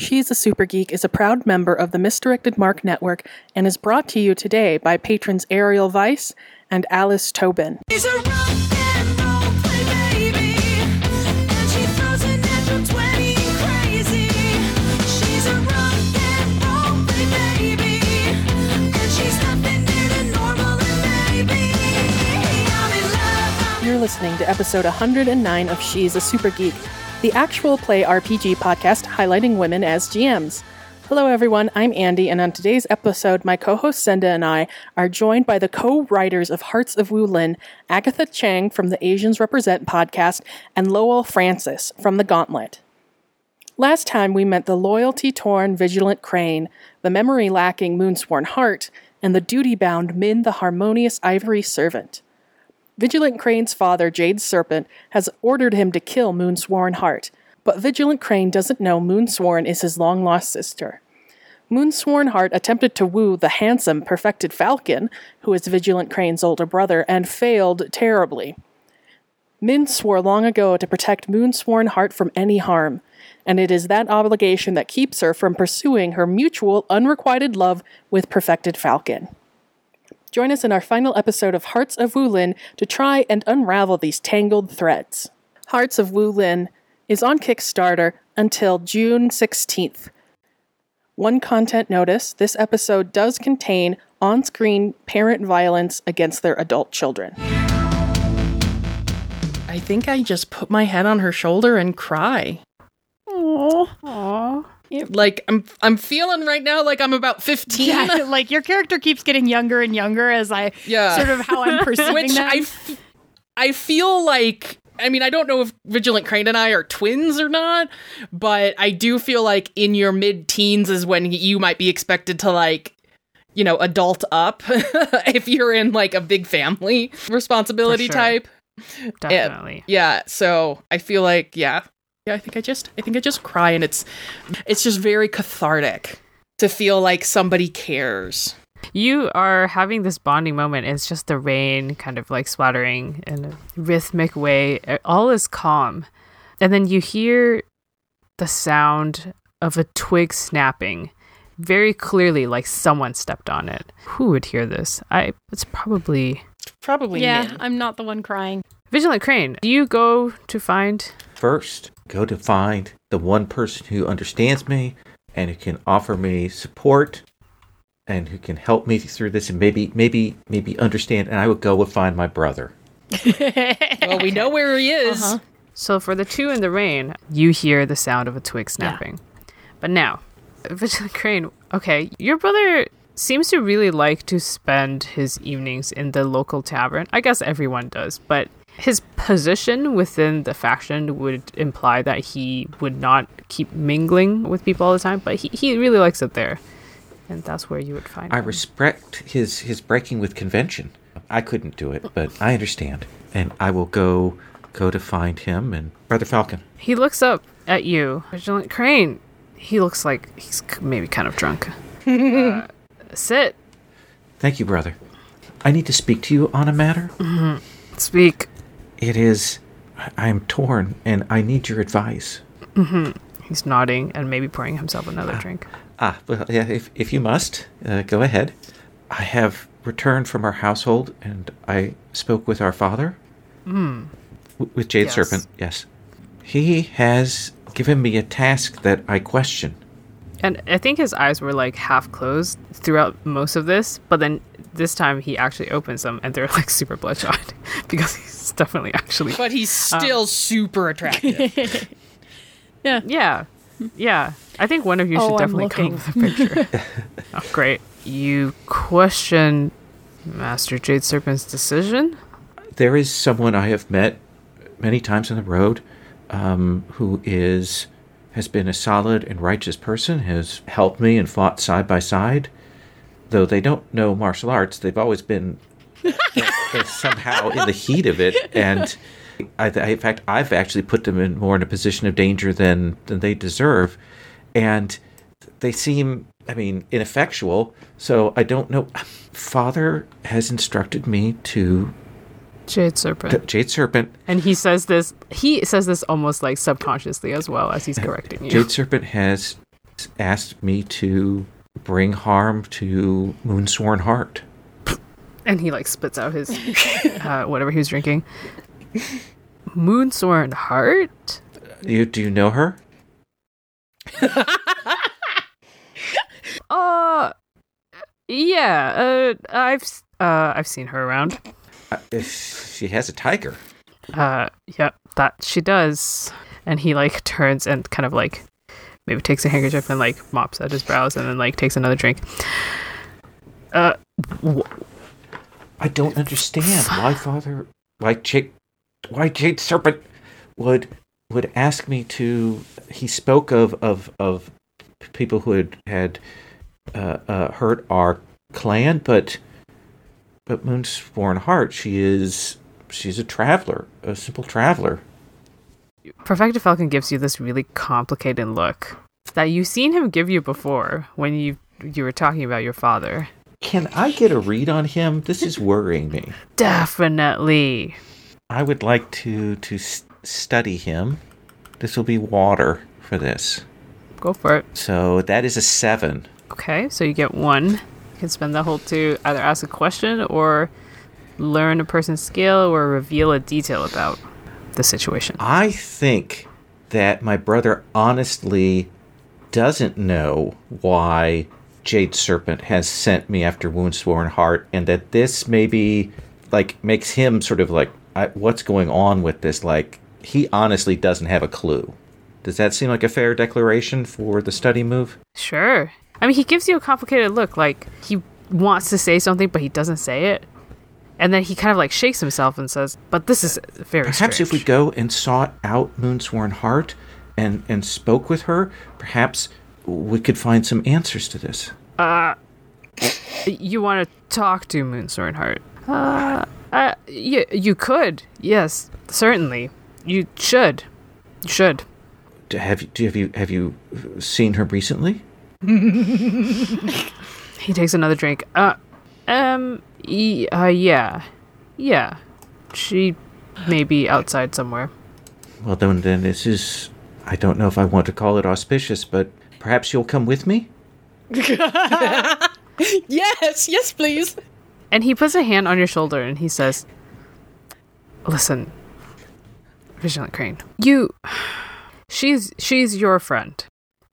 She's a Super Geek is a proud member of the Misdirected Mark Network and is brought to you today by patrons Ariel Weiss and Alice Tobin. She's a rock and roll play baby, and she throws a natural 20 crazy. She's a rock and roll play baby, and she's nothing near the normal and maybe I'm in love. You're listening to episode 109 of She's a Super Geek, the actual play RPG podcast highlighting women as GMs. Hello, everyone. I'm Andi, and on today's episode, my co host Senda and I are joined by the co writers of Hearts of Wulin, Agatha Cheng from the Asians Represent podcast, and Lowell Francis from The Gauntlet. Last time we met the loyalty torn Vigilant Crane, the memory lacking Moonsworn Heart, and the duty bound Min the harmonious Ivory Servant. Vigilant Crane's father, Jade Serpent, has ordered him to kill Moonsworn Heart, but Vigilant Crane doesn't know Moonsworn is his long lost sister. Moonsworn Heart attempted to woo the handsome, perfected Falcon, who is Vigilant Crane's older brother, and failed terribly. Min swore long ago to protect Moonsworn Heart from any harm, and it is that obligation that keeps her from pursuing her mutual, unrequited love with Perfected Falcon. Join us in our final episode of Hearts of Wulin to try and unravel these tangled threads. Hearts of Wulin is on Kickstarter until June 16th. One content notice this episode does contain on screen parent violence against their adult children. I think I just put my head on her shoulder and cry. Aww. Like I'm I'm feeling right now like I'm about 15. Yeah, like your character keeps getting younger and younger as I Yeah. sort of how I'm perceiving Which them. I, f- I feel like I mean I don't know if Vigilant Crane and I are twins or not, but I do feel like in your mid teens is when you might be expected to like you know adult up if you're in like a big family responsibility sure. type. Definitely. Yeah, so I feel like yeah. Yeah, I think I just I think I just cry and it's it's just very cathartic to feel like somebody cares. You are having this bonding moment. It's just the rain kind of like splattering in a rhythmic way. All is calm. And then you hear the sound of a twig snapping very clearly like someone stepped on it. Who would hear this? I it's probably Probably yeah, Min. I'm not the one crying. Vigilant Crane. Do you go to find First, go to find the one person who understands me and who can offer me support and who can help me through this and maybe maybe maybe understand and I would go and find my brother. Well, we know where he is. Uh-huh. So for the two in the rain, you hear the sound of a twig snapping. But now, Vigilant Crane, okay, your brother seems to really like to spend his evenings in the local tavern. I guess everyone does, but his position within the faction would imply that he would not keep mingling with people all the time, but he, he really likes it there. And that's where you would find I him. respect his his breaking with convention. I couldn't do it, but I understand. And I will go go to find him and Brother Falcon. He looks up at you, Vigilant Crane. He looks like he's maybe kind of drunk. uh, sit, Thank you, brother. I need to speak to you on a matter. speak. It is I- am torn and I need your advice. He's nodding and maybe pouring himself another drink. Ah, well, yeah, if, if you must, uh, go ahead. I have returned from our household and I spoke with our father. Mm. with Jade Yes. Serpent, yes. He has given me a task that I question. And I think his eyes were like half closed throughout most of this, but then this time he actually opens them and they're like super bloodshot because he's definitely actually. But he's still super attractive. Yeah. Yeah. Yeah. I think one of you Oh, should I'm definitely come looking. with a picture. oh, great. You question Master Jade Serpent's decision? There is someone I have met many times on the road um, who is has been a solid and righteous person, has helped me and fought side by side. Though they don't know martial arts, they've always been somehow in the heat of it. And I, I, in fact, I've actually put them in more in a position of danger than than they deserve. And they seem, I mean, ineffectual. So I don't know. Father has instructed me to Jade Serpent. Jade Serpent. And he says this he says this almost like subconsciously as well as he's correcting you. Jade Serpent has asked me to bring harm to Moonsworn Heart. And he like spits out his uh, whatever he was drinking. Moonsworn Heart? You do you know her? Uh yeah, uh I've uh I've seen her around. Uh, if she has a tiger. Uh yep, that she does. And he like turns and kind of like maybe takes a handkerchief and like mops at his brows and then like takes another drink. Uh wh- I don't understand why Father, why Jade, why Jade Serpent would would ask me to. He spoke of of of people who had had uh, uh, hurt our clan, but but Moonsworn Heart, she is she's a traveler, a simple traveler. Perfected Falcon gives you this really complicated look that you've seen him give you before when you you were talking about your father. Can I get a read on him? This is worrying me. Definitely. I would like to to s- study him. This will be water for this. Go for it. So that is a seven. Okay, so you get one. You can spend the whole to either ask a question or learn a person's skill or reveal a detail about the situation. I think that my brother honestly doesn't know why Jade Serpent has sent me after Moonsworn Heart, and that this maybe like makes him sort of like, I, what's going on with this? Like, he honestly doesn't have a clue. Does that seem like a fair declaration for the study move? Sure. I mean, he gives you a complicated look. Like, he wants to say something, but he doesn't say it. And then he kind of like shakes himself and says, But this is very Perhaps if we go and sought out Moonsworn Heart and and spoke with her, perhaps we could find some answers to this. Uh, you want to talk to Moonsworn Heart? Uh, uh, you, you could. Yes, certainly. You should. You should. Do- Have you, do you have you have you seen her recently? He takes another drink. Uh, um, y- uh, yeah. Yeah. She may be outside somewhere. Well, then, then this is. I don't know if I want to call it auspicious, but perhaps you'll come with me. Yes, yes, please. And he puts a hand on your shoulder and he says, Listen, Vigilant Crane, you. She's she's your friend.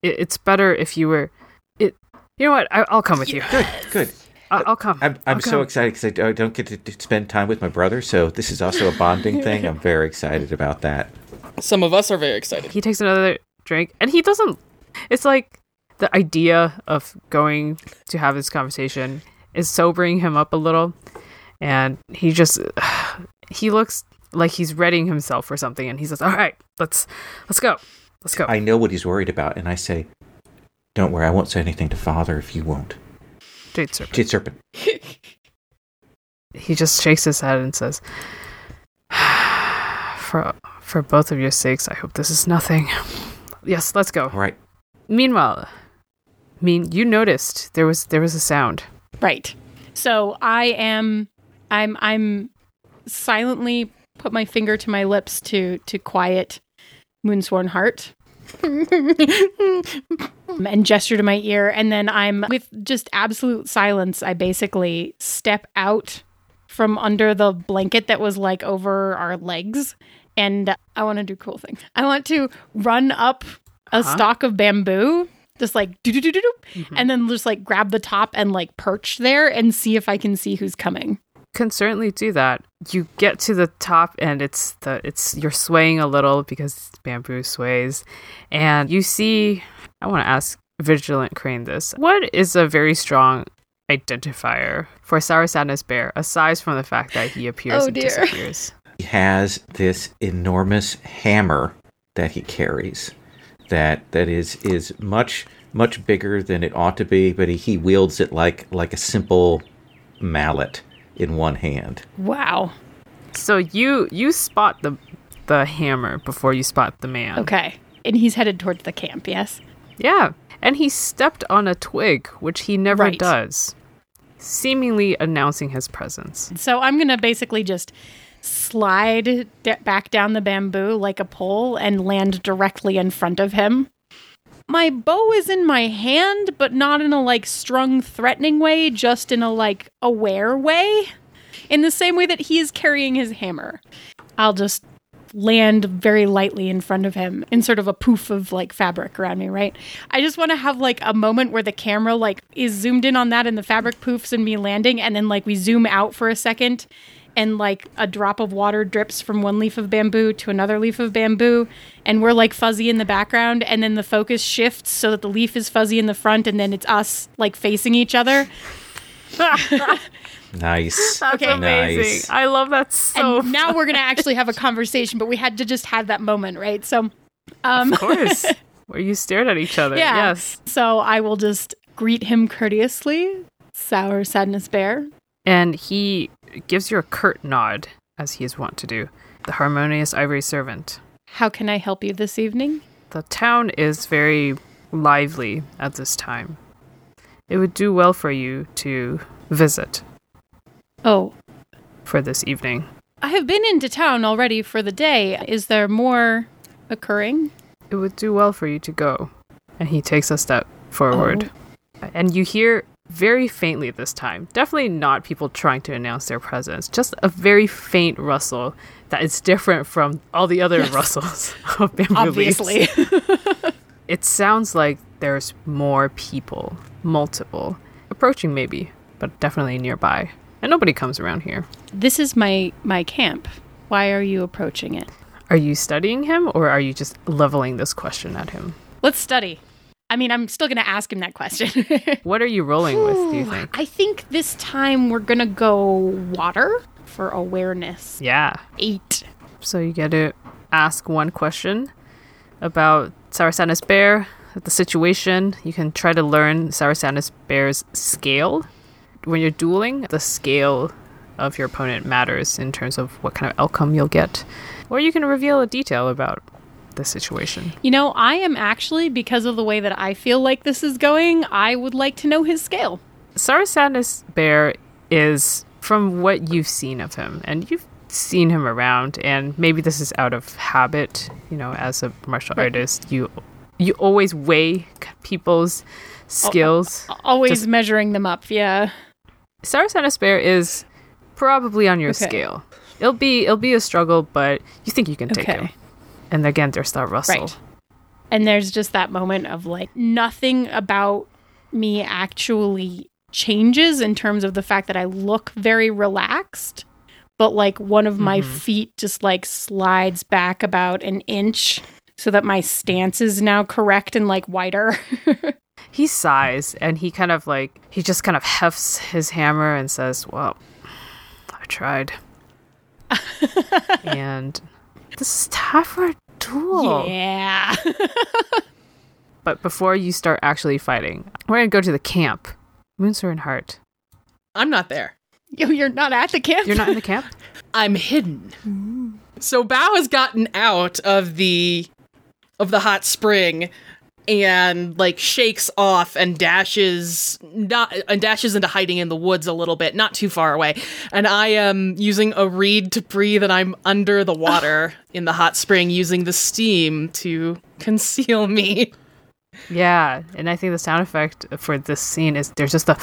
It, it's better if you were. It. You know what? I, I'll come with you. Good, good. I, I'll come. I'm I'm I'll so come. excited because I don't- I don't get to, to spend time with my brother, so this is also a bonding thing. I'm very excited about that. Some of us are very excited. He takes another drink and he doesn't. It's like the idea of going to have this conversation is sobering him up a little, and he just he looks like he's readying himself for something, and he says, "All right, let's let's go, let's go." I know what he's worried about, and I say, "Don't worry, I won't say anything to father if you won't." Jade Serpent. Jade Serpent. He just shakes his head and says, "For for both of your sakes, I hope this is nothing." Yes, let's go. All right. Meanwhile, I mean, you noticed there was there was a sound. Right. So I am I'm I'm silently put my finger to my lips to to quiet Moonsworn Heart. and gesture to my ear and then I'm with just absolute silence I basically step out from under the blanket that was like over our legs and I want to do cool thing. I want to run up a Huh? stalk of bamboo just like do do do do do mm-hmm. and then just like grab the top and like perch there and see if I can see who's coming. Can certainly do that. You get to the top and it's the it's you're swaying a little because bamboo sways, and you see. I want to ask Vigilant Crane this: What is a very strong identifier for Sour Sadness Bear, aside from the fact that he appears Oh, and dear. disappears? He has this enormous hammer that he carries that that is is much much bigger than it ought to be, but he, he wields it like like a simple mallet in one hand. Wow. So you you spot the the hammer before you spot the man. Okay. And he's headed towards the camp, yes? Yeah, and he stepped on a twig, which he never Right. does, seemingly announcing his presence. So I'm going to basically just slide d- back down the bamboo like a pole and land directly in front of him. My bow is in my hand, but not in a like strung, threatening way, just in a like aware way. In the same way that he is carrying his hammer. I'll just land very lightly in front of him in sort of a poof of like fabric around me, right? I just want to have like a moment where the camera like is zoomed in on that and the fabric poofs and me landing and then like we zoom out for a second and like a drop of water drips from one leaf of bamboo to another leaf of bamboo and we're like fuzzy in the background and then the focus shifts so that the leaf is fuzzy in the front and then it's us like facing each other. Nice. That's Okay. amazing. Nice. I love that so and now we're going to actually have a conversation, but we had to just have that moment, right? So um Of course. Where you stared at each other. Yeah. Yes. So I will just greet him courteously, sour sadness bear. And he gives you a curt nod, as he is wont to do. The harmonious ivory servant. How can I help you this evening? The town is very lively at this time. It would do well for you to visit Oh, for this evening. I have been into town already for the day. Is there more occurring? It would do well for you to go. And he takes a step forward. Oh. And you hear very faintly this time, definitely not people trying to announce their presence, just a very faint rustle that is different from all the other rustles of bamboo. Obviously. It sounds like there's more people, multiple, approaching maybe, but definitely nearby. And nobody comes around here. this is my my camp. Why are you approaching it? Are you studying him or are you just leveling this question at him? Let's study. I mean, I'm still going to ask him that question. What are you rolling with, do you think? I think this time we're going to go water for awareness. Yeah. 8. So you get to ask one question about Sour Sadness Bear, the situation. You can try to learn Sour Sadness Bear's scale. When you're dueling, the scale of your opponent matters in terms of what kind of outcome you'll get. Or you can reveal a detail about the situation. You know, I am actually, because of the way that I feel like this is going, I would like to know his scale. Sour Sadness Bear is from what you've seen of him, and you've seen him around, and maybe this is out of habit. You know, as a martial Right. artist, you you always weigh people's skills. Always Just- measuring them up, yeah. Sour Sadness Bear is probably on your Okay. scale. It'll be it'll be a struggle, but you think you can take Okay. him. And again, there's that rustle. Right. And there's just that moment of like nothing about me actually changes in terms of the fact that I look very relaxed, but like one of my mm-hmm. feet just like slides back about an inch so that my stance is now correct and like wider. he sighs and he kind of like he just kind of hefts his hammer and says well i tried and this is tough duel Yeah. but before you start actually fighting we're gonna go to the camp Moonsworn Heart I'm not there. Yo, you're not at the camp. you're not in the camp I'm hidden. Mm. So Bao has gotten out of the of the hot spring and like shakes off and dashes not and dashes into hiding in the woods a little bit, not too far away. And I am using a reed to breathe and I'm under the water in the hot spring using the steam to conceal me. yeah and i think the sound effect for this scene is there's just a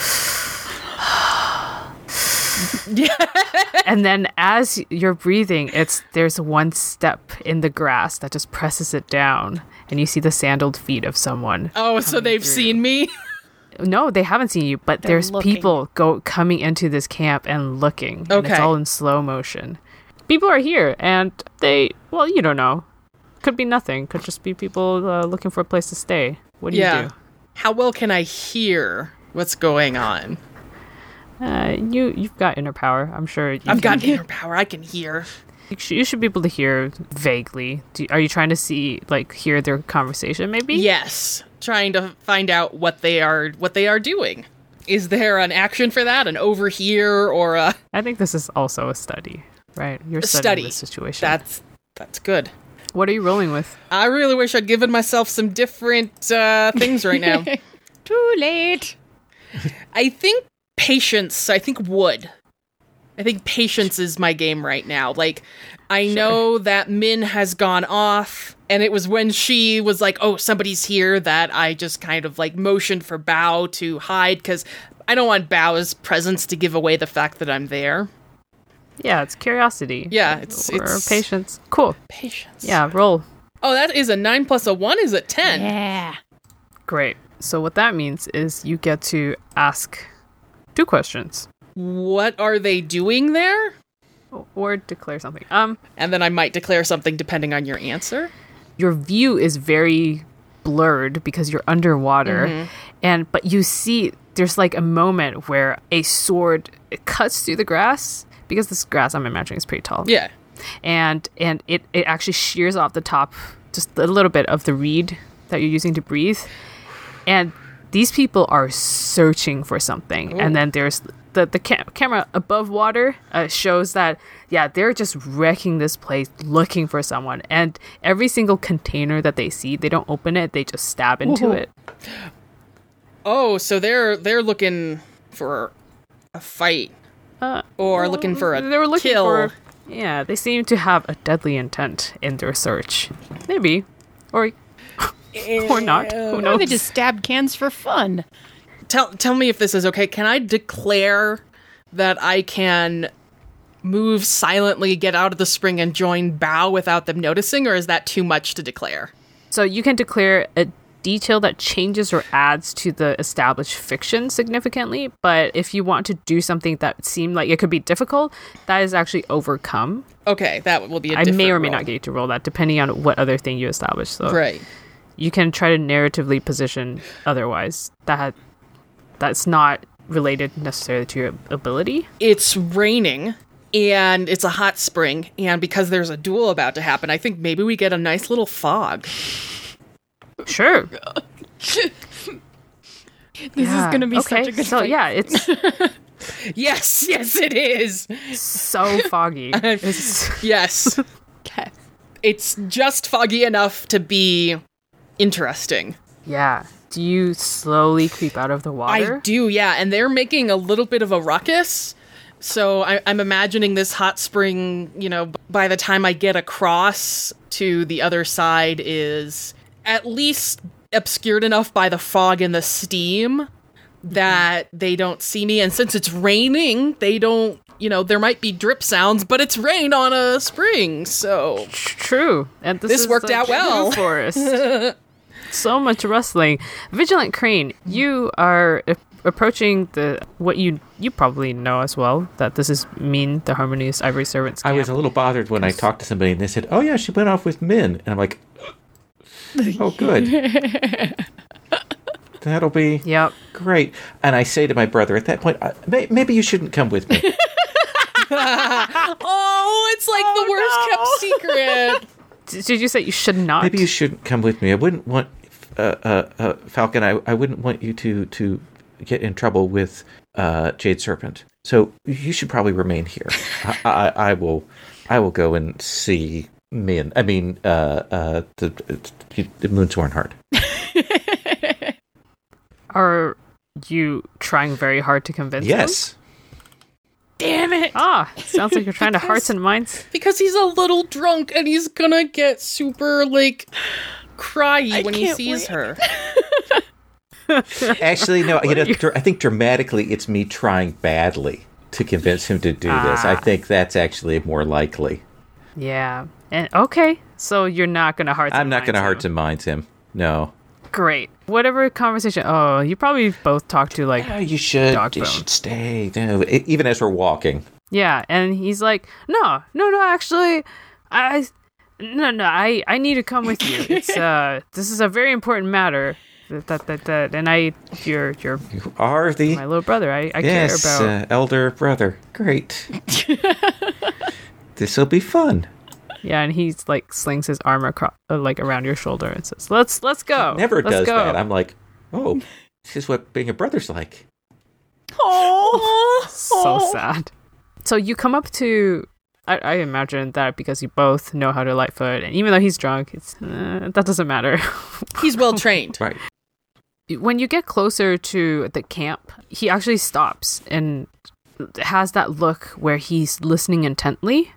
and then as you're breathing it's there's one step in the grass that just presses it down and you see the sandaled feet of someone Oh, so they've seen me. no they haven't seen you but They're there's looking. people go coming into this camp and looking and it's all in slow motion people are here and they well you don't know could be nothing could just be people uh, looking for a place to stay what do yeah. you do How well can I hear what's going on? uh, you you've got inner power i'm sure you I've can- got inner power. I can hear. You should, be able to hear vaguely. Do, are you trying to see, like, hear their conversation? Maybe. Yes, trying to find out what they are what they are doing. Is there an action for that? An over here or a I think this is also a study, right? You're studying study. the situation. that's that's good. what are you rolling with? I really wish I'd given myself some different uh, things right now. Too late. I think patience. I think wood. I think patience is my game right now. Like, I know that Min has gone off And it was when she was like, "Oh, somebody's here," that I just kind of like motioned for Bao to hide because I don't want Bao's presence to give away the fact that I'm there. Yeah, it's curiosity. Yeah, it's or it's patience. Cool. patience. Yeah, roll. Oh, that is a nine plus a one is a ten. Yeah. Great. So what that means is you get to ask two questions What are they doing there? or declare something. Um, And then I might declare something depending on your answer. your view is very blurred because you're underwater, and but you see there's like a moment where a sword it cuts through the grass because this grass I'm imagining is pretty tall. Yeah. and and it, it actually shears off the top just a little bit of the reed that you're using to breathe and these people are searching for something and then there's the, the ca- camera above water uh, shows that yeah they're just wrecking this place looking for someone. And every single container that they see they don't open it they just stab into Whoa. it. Oh, so they're they're looking for a fight. Uh, or looking for a they were looking kill. for yeah they seem to have a deadly intent in their search. Maybe. Or or not. Who Or knows? they just stab cans for fun. Tell tell me if this is okay. Can I declare that I can move silently, get out of the spring, and join Bao without them noticing, or is that too much to declare? So you can declare a detail that changes or adds to the established fiction significantly, but if you want to do something that seemed like it could be difficult, that is actually overcome. Okay, that will be. a I may or may roll. not get you to roll that depending on what other thing you establish. So Right. you can try to narratively position otherwise that that's not related necessarily to your ability. It's raining. And it's a hot spring, and because there's a duel about to happen, I think maybe we get a nice little fog. Sure. This is going to be okay. such a good So fight. yeah, it's Yes, yes, it is. so foggy. Yes. Okay. it's just foggy enough to be interesting. yeah. Do you slowly creep out of the water? I do, yeah. And they're making a little bit of a ruckus. So I, I'm imagining this hot spring, you know, by the time I get across to the other side is at least obscured enough by the fog and the steam that they don't see me. And since it's raining, they don't, you know, there might be drip sounds, but it's rain on a spring. So True. And this, This is worked out well. Forest. so much rustling. Vigilant Crane, you are a- approaching the what you you probably know as well that this is Min, the harmonious ivory servants. I was a little bothered when I talked to somebody and they said, "Oh yeah, she went off with Min," and I'm like, "Oh, good. That'll be Yep. great." And I say to my brother at that point, "Uh, may- "Maybe you shouldn't come with me." Oh, it's like the worst kept secret. Did you say you should not? Maybe you shouldn't come with me. I wouldn't want uh, uh, uh, Falcon. I, I wouldn't want you to to get in trouble with uh, Jade Serpent. So you should probably remain here. I, I, I will. I will go and see Min. I mean, uh, uh, the, the, the Moonsworn Heart. Are you trying very hard to convince? them? Yes. Damn it. Ah, sounds like you're trying to hearts and minds. Because he's a little drunk and he's gonna get super, like, cryy when he sees wait. her. Actually, no. You know, dr- I think dramatically, it's me trying badly to convince him to do this. I Ah. think that's actually more likely. Yeah. And okay, so you're not gonna hearts. I'm not going to minds heart him. and minds him. No. Great. Whatever conversation. Oh, you probably both talked to like Oh, you should. Dog you bone. should stay. No, even as we're walking. Yeah, and he's like, "No, no, no. Actually, I, no, no. I, I need to come with you. It's uh, this is a very important matter. That, that, that, that and I, you're, you're You are the my little brother. I, I yes care about. uh, elder brother. Great. this will be fun. yeah, and he's like slings his arm across, uh, like around your shoulder and says, "Let's, let's go. Never let's does go. that. I'm like, oh, this is what being a brother's like. Oh, so sad. So you come up to. I, I imagine that because you both know how to lightfoot, and even though he's drunk, it's uh, that doesn't matter. He's well trained. Right. when you get closer to the camp, he actually stops and has that look where he's listening intently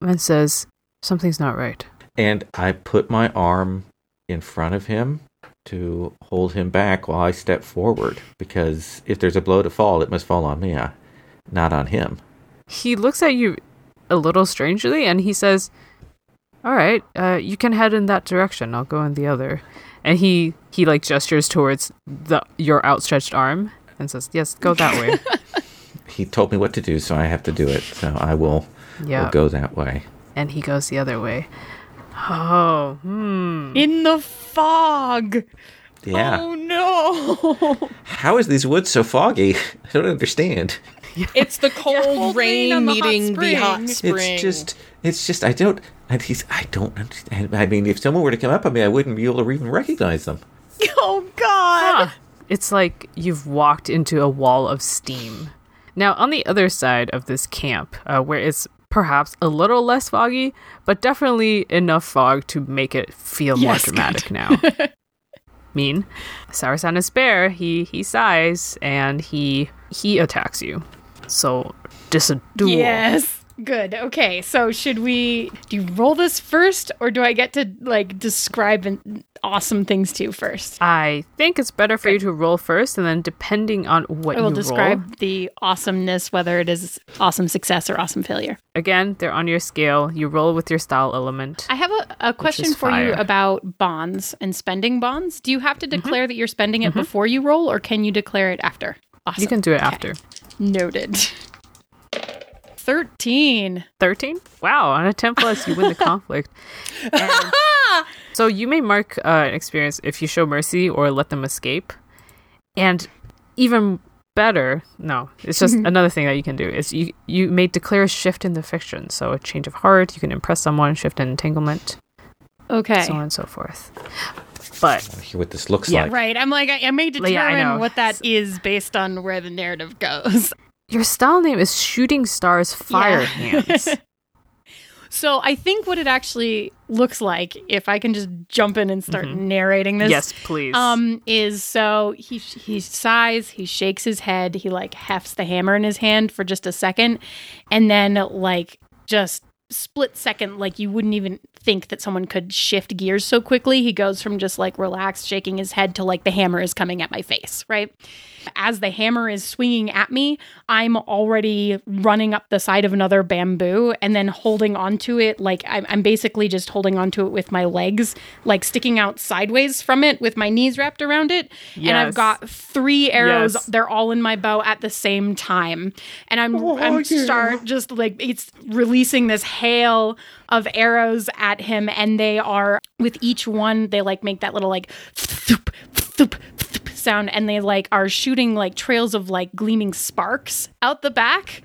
and says, Something's not right. And I put my arm in front of him to hold him back while I step forward because if there's a blow to fall, it must fall on me, uh, not on him. He looks at you a little strangely and he says, "All right, uh, you can head in that direction. I'll go in the other." And he he like gestures towards the your outstretched arm and says, "Yes, go that way." He told me what to do, so I have to do it. So I will, yeah. will go that way. and he goes the other way. Oh, hmm. In the fog. Yeah. Oh no. How is these woods so foggy? I don't understand. It's the cold cold rain rain on the hot meeting the hot spring. spring. It's just, it's just, I don't, and he's, I don't understand. I mean, if someone were to come up on me, I wouldn't be able to even recognize them. oh god. It's like you've walked into a wall of steam. Now, on the other side of this camp, uh, where it's perhaps a little less foggy, but definitely enough fog to make it feel more Yes, dramatic now. mean, Sour Sadness Bear, he he sighs and he he attacks you. So, dis a duel. Yes. Good. Okay. So should we do you roll this first or do I get to like describe an, awesome things to you first? I think it's better for you to roll first, and then depending on what I will describe roll, the awesomeness, whether it is awesome success or awesome failure. again, they're on your scale. You roll with your style element. I have a, a question for you about bonds and spending bonds. Do you have to Mm-hmm. declare that you're spending it before you roll, or can you declare it after? Awesome. You can do it after. Noted. 13. 13? Wow, on a 10 plus, you win the conflict. And so you may mark uh, an experience if you show mercy or let them escape. And even better, no, it's just another thing that you can do is you, you may declare a shift in the fiction. So a change of heart, you can impress someone, shift in entanglement, Okay. so on and so forth. But I hear what this looks Yeah. like. Right. I'm like, I, I may determine Yeah, I know. what that is based on where the narrative goes. your style name is Shooting Stars Fire Yeah. Hands. So I think what it actually looks like, if I can just jump in and start narrating this, yes, please. um, is so he he sighs, he shakes his head, he like hefts the hammer in his hand for just a second, and then like just split second, like you wouldn't even think that someone could shift gears so quickly. He goes from just like relaxed, shaking his head to like the hammer is coming at my face, right? As the hammer is swinging at me, I'm already running up the side of another bamboo and then holding onto it. Like I'm, I'm basically just holding onto it with my legs, like sticking out sideways from it with my knees wrapped around it. And I've got three arrows. Yes. They're all in my bow at the same time. And I'm, oh, I'm start just like it's releasing this hail of arrows at him. And they are, with each one, they like make that little like thoop, thoop, thoop sound. And they like are shooting like trails of like gleaming sparks out the back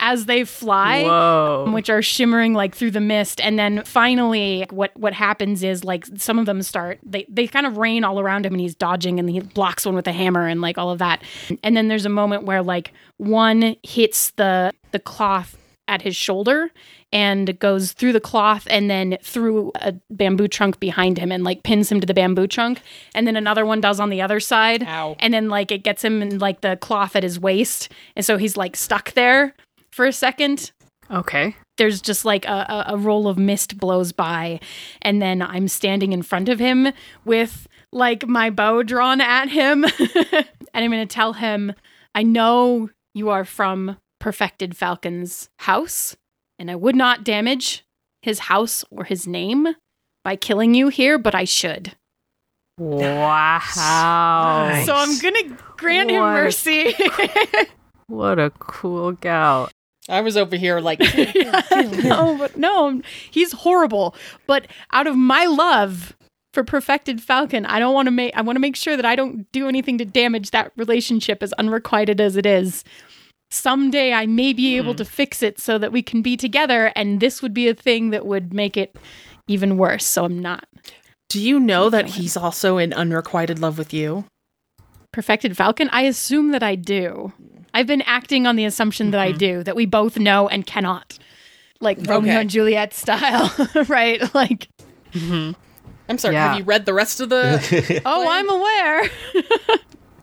as they fly Whoa. which are shimmering like through the mist and then finally what what happens is like some of them start they they kind of rain all around him and he's dodging and he blocks one with a hammer and like all of that and then there's a moment where like one hits the the cloth at his shoulder and goes through the cloth and then through a bamboo trunk behind him and like pins him to the bamboo trunk. And then another one does on the other side. Ow. and then like it gets him in like the cloth at his waist. And so he's like stuck there for a second. Okay. there's just like a, a, a roll of mist blows by. And then i'm standing in front of him with like my bow drawn at him. And i'm going to tell him i know you are from perfected falcon's house and i would not damage his house or his name by killing you here but i should Wow. Nice. so i'm going to grant him What? mercy What a cool gal. I was over here like, no, but no, he's horrible. But out of my love for Perfected Falcon, I don't want to make. I want to make sure that I don't do anything to damage that relationship, as unrequited as it is. Someday I may be able hmm. to fix it so that we can be together, and this would be a thing that would make it even worse. So I'm not do you know that he's also in unrequited love with you? Perfected Falcon. I assume that I do. I've been acting on the assumption that I mm-hmm. do, that we both know and cannot, like Romeo Okay. and Juliet style, right? Like. Mm-hmm. I'm sorry, Yeah. have you read the rest of the. Oh, I'm aware.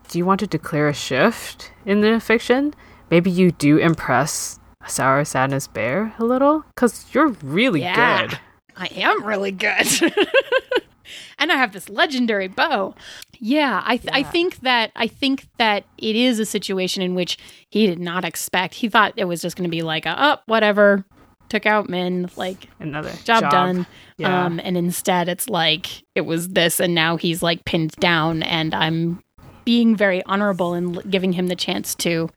Do you want to declare a shift in the fiction? Maybe you do impress Sour Sadness Bear a little? Because you're really Yeah. good. I am really good. and I have this legendary bow. Yeah, I th- I think that I think that it is a situation in which he did not expect. He thought it was just going to be like, a, oh, whatever, took out Min, like Another job, done. Yeah. Um, and instead, it's like it was this, and now he's like pinned down, and I'm being very honorable and l- giving him the chance to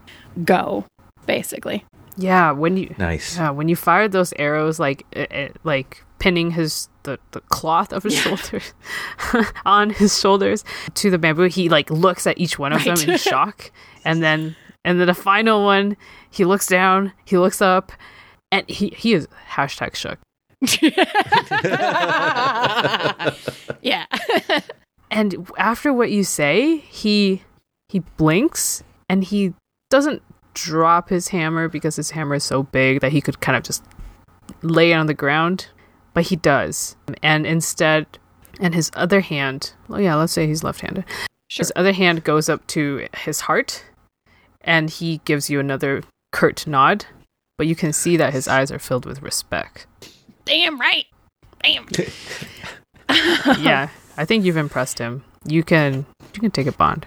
go, basically. Yeah, when you Nice. yeah, when you fired those arrows, like it, it- like pinning his the, the cloth of his shoulders on his shoulders to the bamboo, he like looks at each one of Right. them in shock, and then and then the final one, he looks down, he looks up, and he he is hashtag shook. Yeah. And after what you say, he he blinks and he doesn't drop his hammer because his hammer is so big that he could kind of just lay it on the ground, but he does. And instead, and his other hand, well, yeah, let's say he's left-handed. Sure. His other hand goes up to his heart, and he gives you another curt nod. But you can see that his eyes are filled with respect. Damn right. Damn. yeah, I think you've impressed him. You can you can take a bond.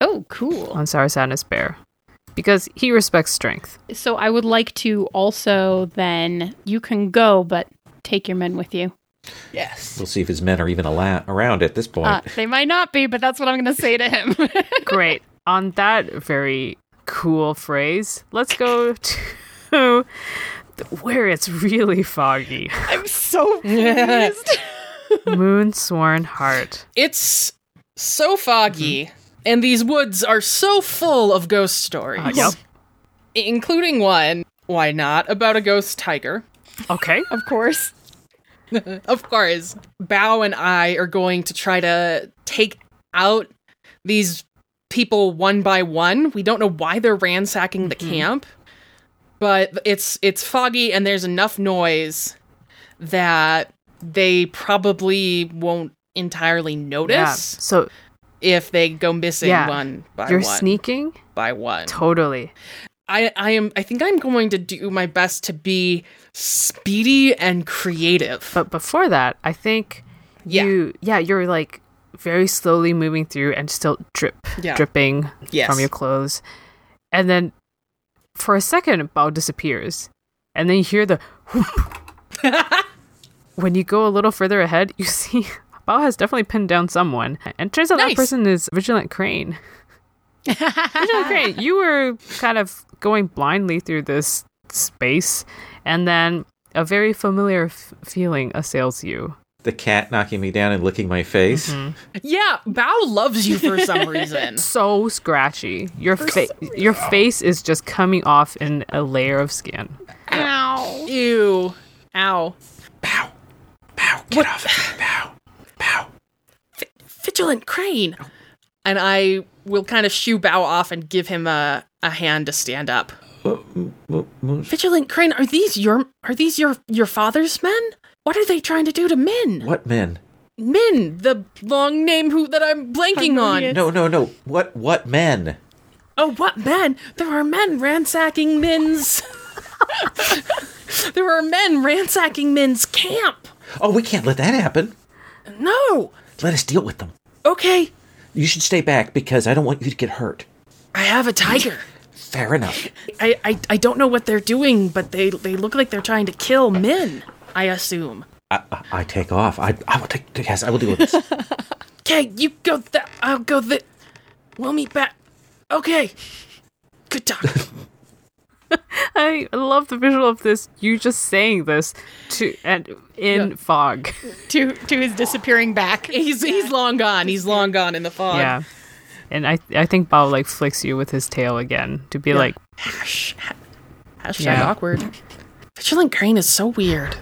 Oh, cool. on Sour Sadness Bear because he respects strength. So I would like to also then you can go, but take your men with you. Yes. We'll see if his men are even ala- around at this point. Uh, they might not be, but that's what I'm going to say to him. Great. on that very cool phrase, let's go to where it's really foggy. I'm so pleased. Moonsworn Heart. It's so foggy, and these woods are so full of ghost stories. Uh, yep. Including one, why not, about a ghost tiger. Okay. of course. Of course, Bao and I are going to try to take out these people one by one. We don't know why they're ransacking the camp, but it's it's foggy and there's enough noise that they probably won't entirely notice. Yeah. notice So if they go missing Yeah. one by one, you're one sneaking? by one. Totally. I I am I think I'm going to do my best to be speedy and creative. But before that, I think Yeah. you yeah, you're like very slowly moving through and still drip Yeah. dripping Yes. from your clothes. And then for a second Bao disappears. And then you hear the when you go a little further ahead, you see Bao has definitely pinned down someone. And turns out Nice. that person is Vigilant Crane. Vigilant Crane, you were kind of going blindly through this space, and then a very familiar f- feeling assails you. the cat knocking me down and licking my face. Mm-hmm. Yeah, Bao loves you for some reason. So scratchy. Your fa- your face is just coming off in a layer of skin. Ow. Ew. Ow. Pow. Pow. Get off of me. Pow. Pow. Vigilant Crane. Oh. And I will kind of shoo Bao off and give him a, a hand to stand up. Vigilant Crane, are these your are these your your father's men? What are they trying to do to Min? What men? Min, the long name who that I'm blanking on. No, no, no. What what men? Oh, what men? There are men ransacking Min's. there are men ransacking Min's camp. Oh, we can't let that happen. No. Let us deal with them. Okay, You should stay back because I don't want you to get hurt. I have a tiger. Fair enough. I, I I don't know what they're doing, but they they look like they're trying to kill men, I assume. I, I, I take off. I, I will take. Yes, I will deal with this. Okay, you go that. I'll go that. We'll meet back. Okay. Good talk. I love the visual of this. You just saying this to and in fog. To to his disappearing back. he's he's long gone. He's long gone in the fog. yeah. And I I think Bao like flicks you with his tail again to be like, Hash, ha- hashtag Yeah. awkward. Vigilant Crane is so weird.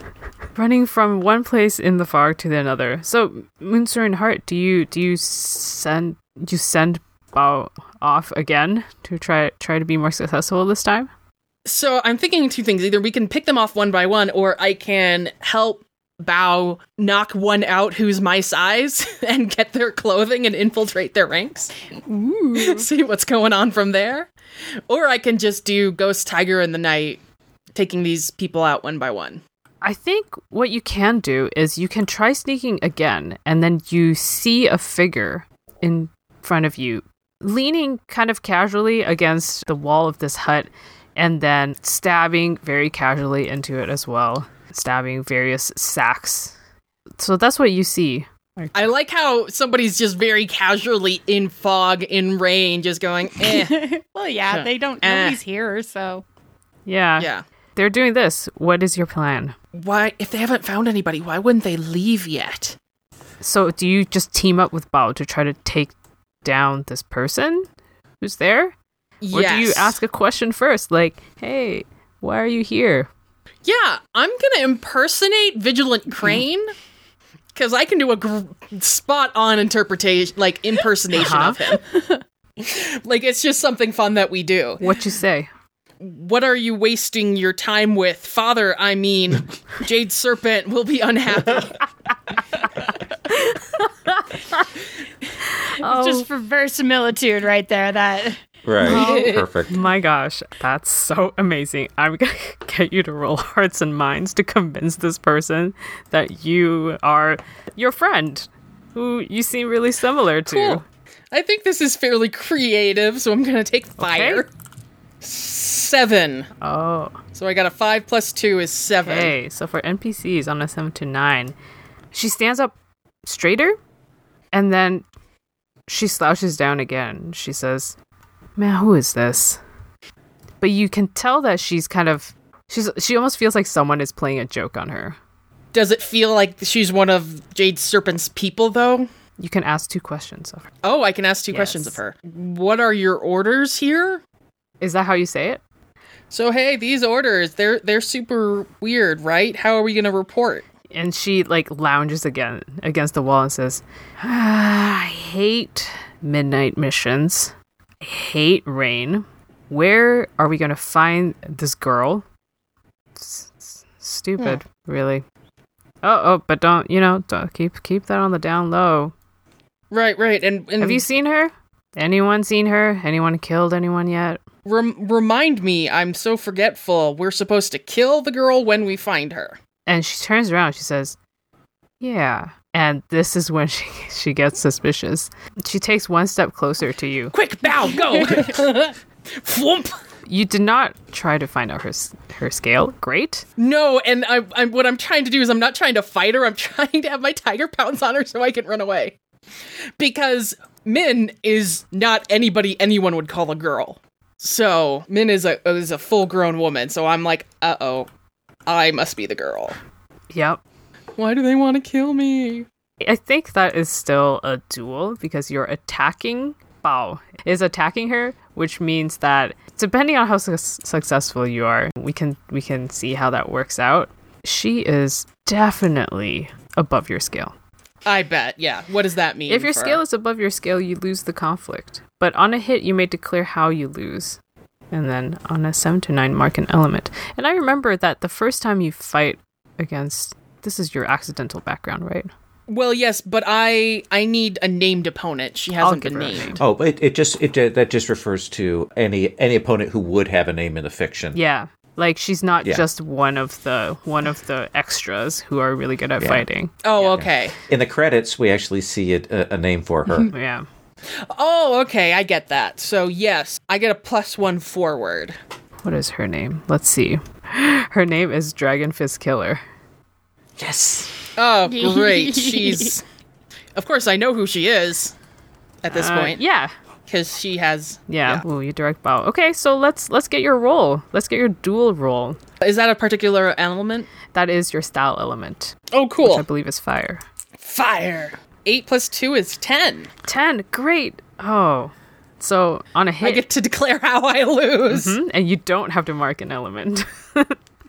running from one place in the fog to the another. So, Moonsworn Heart, do you do you send you send Bao off again to try try to be more successful this time? So I'm thinking two things. Either we can pick them off one by one, or I can help Bao knock one out who's my size and get their clothing and infiltrate their ranks. See what's going on from there. Or I can just do Ghost Tiger in the night, taking these people out one by one. I think what you can do is you can try sneaking again, and then you see a figure in front of you leaning kind of casually against the wall of this hut, and then stabbing very casually into it as well, stabbing various sacks. So that's what you see. I like how somebody's just very casually in fog, in rain, just going, eh. well, yeah, they don't. Eh. Nobody's here, so Yeah. yeah. They're doing this. What is your plan? Why, if they haven't found anybody, why wouldn't they leave yet? So do you just team up with Bao to try to take down this person who's there? Or yes. do you ask a question first, like, "Hey, why are you here?" Yeah, I'm gonna impersonate Vigilant mm-hmm. Crane because I can do a gr- spot on interpretation, like impersonation uh-huh. of him. like it's just something fun that we do. What you say? What are you wasting your time with, Father? I mean, Jade Serpent will be unhappy. Oh, just for verisimilitude, right there. That Right. Perfect. my gosh, that's so amazing! I'm gonna get you to roll hearts and minds to convince this person that you are your friend, who you seem really similar to. Cool. I think this is fairly creative, so I'm gonna take fire. Seven. Oh, So I got a five plus two is seven. okay. So for NPCs on a seven to nine, she stands up straighter, and then she slouches down again. She says, "Man, who is this?" But you can tell that she's kind of she's she almost feels like someone is playing a joke on her. Does it feel like she's one of Jade Serpent's people, though? You can ask two questions of her. Oh, I can ask two Yes. questions of her. What are your orders here? Is that how you say it? So hey, these orders, they're they're super weird, right? How are we gonna report? And she like lounges again against the wall and says, "Ah, "I hate midnight missions. Hate rain. Where are we going to find this girl?" S- stupid, hmm. really. Oh, oh, but don't you know? Don't, keep keep that on the down low. Right, right. And, and Have you seen her? Anyone seen her? Anyone killed anyone yet? rem- remind me, I'm so forgetful. We're supposed to kill the girl when we find her. And she turns around. She says, "Yeah." And this is when she she gets suspicious. She takes one step closer to you. Quick, Bao, go! Flump! You did not try to find out her her scale. Great. No, and I, I'm what I'm trying to do is I'm not trying to fight her. I'm trying to have my tiger pounce on her so I can run away. Because Min is not anybody anyone would call a girl. So Min is a is a full grown woman. So I'm like, uh oh, I must be the girl. Yep. Why do they want to kill me? I think that is still a duel because you're attacking Bao is attacking her, which means that depending on how su- successful you are, we can we can see how that works out. She is definitely above your scale. I bet. Yeah. What does that mean? If your for- scale is above your scale, you lose the conflict. But on a hit, you may declare how you lose. And then on a 7 to 9, mark an element. And I remember that the first time you fight against. This is your accidental background, right? well, yes, but I I need a named opponent. She hasn't been named. Oh, it, it just it uh, that just refers to any any opponent who would have a name in the fiction. Yeah. Like she's not Yeah. just one of the one of the extras who are really good at Yeah. fighting. Oh, okay. In the credits, we actually see it, a, a name for her. Yeah. Oh, okay. I get that. So yes, I get a plus one forward. What is her name? Let's see. Her name is Dragon Fist Killer. Yes. Oh, great. She's. Of course, I know who she is at this Uh, point yeah. because she has. Yeah. Ooh, you direct Bao. Okay, so let's let's get your roll. Let's get your dual roll. Is that a particular element? That is your style element, Oh, cool. which I believe is fire. Fire. Eight plus two is ten. 10. Great. Oh. So on a I hit, I get to declare how I lose. Mhm, and you don't have to mark an element.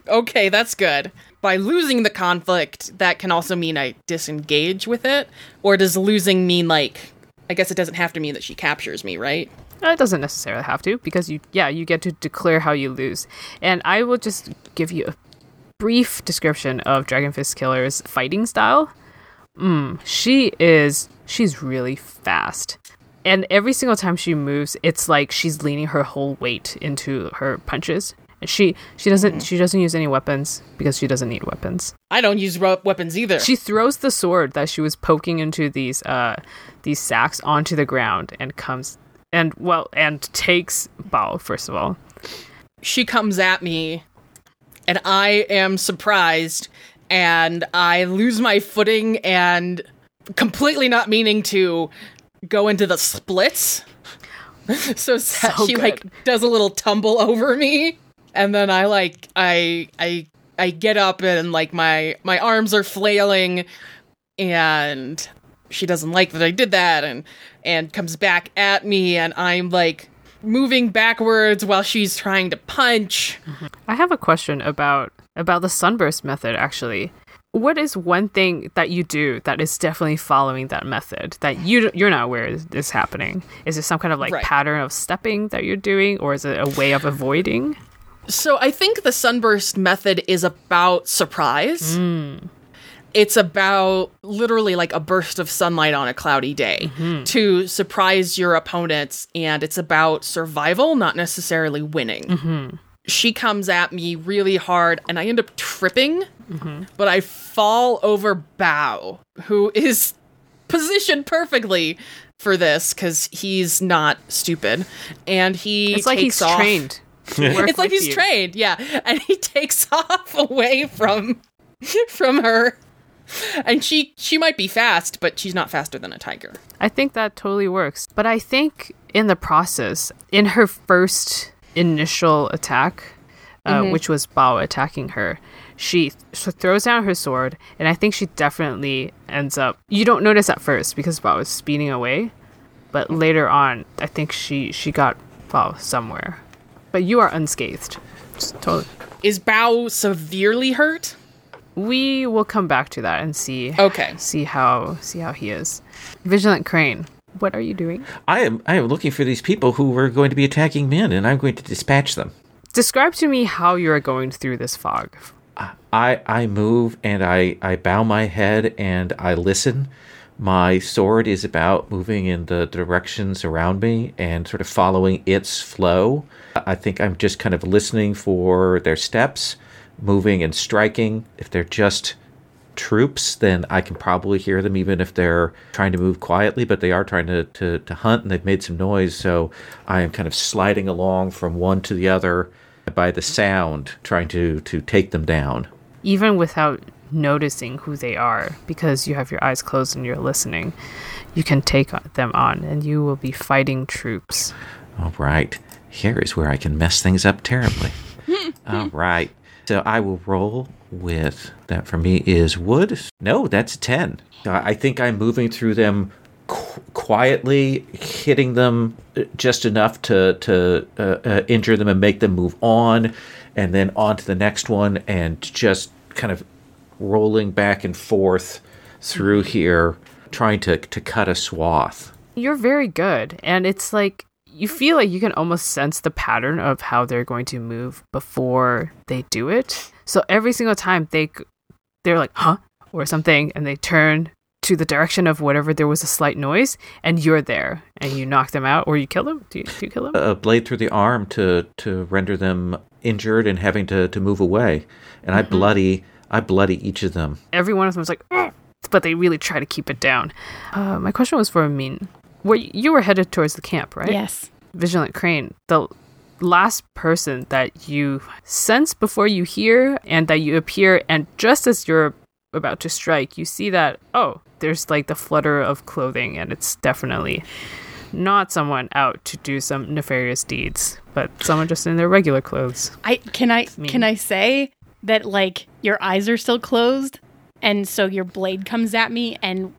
Okay, that's good. By losing the conflict, that can also mean I disengage with it. Or does losing mean like? I guess it doesn't have to mean that she captures me, right? Uh, It doesn't necessarily have to because you, yeah, you get to declare how you lose. And I will just give you a brief description of Dragon Fist Killer's fighting style. Mm, she is, she's really fast. And every single time she moves, it's like she's leaning her whole weight into her punches. And she she doesn't she doesn't use any weapons because she doesn't need weapons. I don't use ro- weapons either. She throws the sword that she was poking into these uh these sacks onto the ground and comes and well and takes Bao first of all. she comes at me and I am surprised and I lose my footing and completely not meaning to go into the splits. so, So she good. like does a little tumble over me and then I like I I I get up and like my my arms are flailing and she doesn't like that I did that and and comes back at me and I'm like moving backwards while she's trying to punch. I have a question about about the sunburst method actually. What is one thing that you do that is definitely following that method that you you're not aware is, is happening? Is it some kind of like Right. pattern of stepping that you're doing, or is it a way of avoiding? So I think the sunburst method is about surprise. It's about literally like a burst of sunlight on a cloudy day mm-hmm. to surprise your opponents, and it's about survival, not necessarily winning. Mm-hmm. She comes at me really hard, and I end up tripping, mm-hmm. but I fall over Bao, who is positioned perfectly for this because he's not stupid, and he It's like takes he's off trained. To work it's like he's you. trained, yeah. And he takes off away from from her. And she she might be fast, but she's not faster than a tiger. I think that totally works. But I think in the process, in her first initial attack, uh, which was Bao attacking her, she th- throws down her sword, and I think she definitely ends up. You don't notice at first because Bao is speeding away, but later on, I think she she got Bao somewhere. But you are unscathed. Just totally. Is Bao severely hurt? We will come back to that and see. Okay. See how see how he is. Vigilant Crane, what are you doing? I am I am looking for these people who were going to be attacking Min, and I'm going to dispatch them. Describe to me how you are going through this fog. I I move and I I bow my head and I listen. My sword is about moving in the directions around me and sort of following its flow. I think I'm just kind of listening for their steps, moving and striking. If they're just troops, then I can probably hear them even if they're trying to move quietly, but they are trying to, to, to hunt and they've made some noise. So I am kind of sliding along from one to the other by the sound, trying to, to take them down. Even without noticing who they are, because you have your eyes closed and you're listening, you can take them on and you will be fighting troops. All right. Here is where I can mess things up terribly. All right. So I will roll with that for me is wood. No, that's 10. I think I'm moving through them qu- quietly, hitting them uh, just enough to, to uh, uh, injure them and make them move on, and then on to the next one, and just kind of rolling back and forth through here, trying to, to cut a swath. You're very good, and it's like you feel like you can almost sense the pattern of how they're going to move before they do it. So every single time they they're like, "Huh?" or something and they turn to the direction of whatever there was a slight noise and you're there and you knock them out or you kill them. Do you, do you kill them? a blade through the arm to to render them injured and having to to move away and i bloody i bloody each of them Every one of them is like, but they really try to keep it down. Uh, my question was for Amin. Were you were headed towards the camp, right? Yes. Vigilant Crane, the last person that you sense before you hear and that you appear, and just as you're about to strike, you see that, oh, there's like the flutter of clothing, and it's definitely not someone out to do some nefarious deeds, but someone just in their regular clothes. I can I mean. can I say that like your eyes are still closed and so your blade comes at me and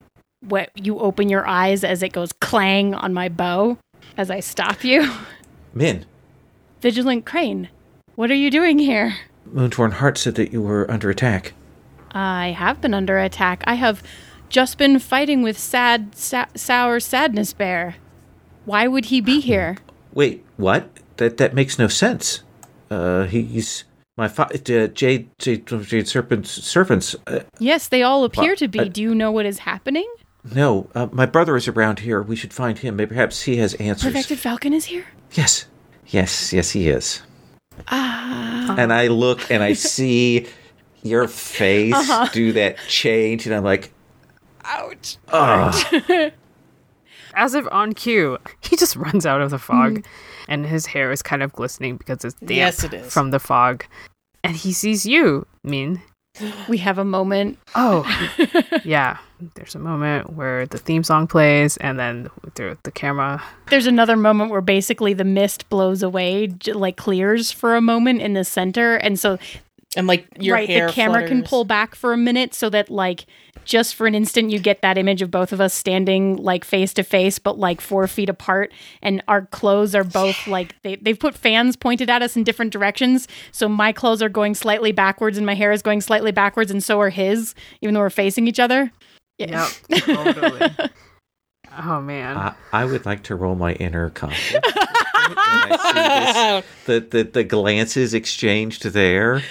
what you open your eyes as it goes clang on my bow as I stop you. min Vigilant Crane, what are you doing here? Moonsworn Heart said that you were under attack I have been under attack. I have just been fighting with sad, sa- sour sadness bear. Why would he be here? wait what that that makes no sense uh he's my fa- uh, jade jade jade serpent's servants uh, Yes, they all appear to be. Do you know what is happening? No uh, my brother is around here we should find him maybe perhaps he has answers Perfected Falcon is here. yes yes yes he is Ah and I look and I see your face do that change, and I'm like, Ouch. oh, As if on cue, he just runs out of the fog, and his hair is kind of glistening because it's damp Yes, it is. from the fog. And he sees you, Min. We have a moment. Oh, yeah. There's a moment where the theme song plays, and then the, the camera. There's another moment where basically the mist blows away, like clears for a moment in the center, and so And like your right, hair the camera can pull back for a minute so that like just for an instant you get that image of both of us standing like face to face but like four feet apart. And our clothes are both like they, they've put fans pointed at us in different directions. So my clothes are going slightly backwards and my hair is going slightly backwards and so are his even though we're facing each other. Yeah. Yep, totally. oh man. I, I would like to roll my inner conflict. when I see this, the, the the glances exchanged there,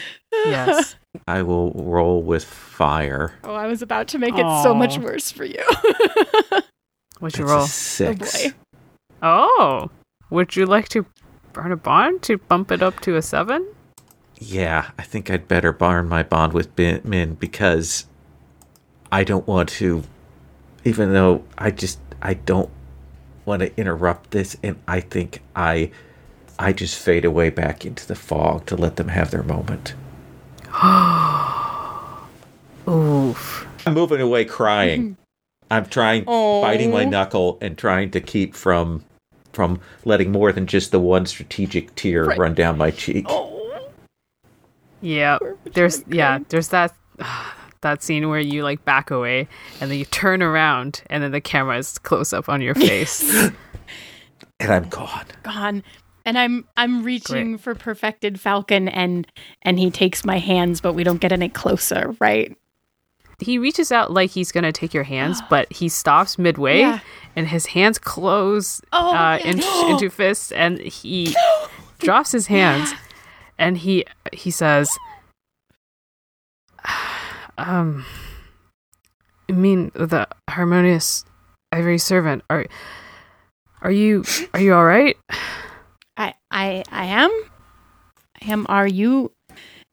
yes. I will roll with fire. oh i was about to make it so much worse for you What'd you roll? a six. Oh, boy. Oh, would you like to burn a bond to bump it up to a seven? Yeah, I think I'd better burn my bond with Bin- Min because I don't want to, even though I just I don't want to interrupt this, and I think I I just fade away back into the fog to let them have their moment. Oof. I'm moving away crying. I'm trying biting my knuckle and trying to keep from from letting more than just the one strategic tear run down my cheek. Oh. Yeah. There's yeah. There's that that scene where you like back away and then you turn around and then the camera is close up on your face. And I'm gone. gone and i'm i'm reaching for perfected falcon and and he takes my hands but we don't get any closer right he reaches out like he's gonna take your hands, but he stops midway, Yeah. and his hands close Oh, uh, yeah. in- into fists, and he drops his hands, and he he says, "Um, I mean the harmonious ivory servant. Are are you are you all right? I i i am. I am are you?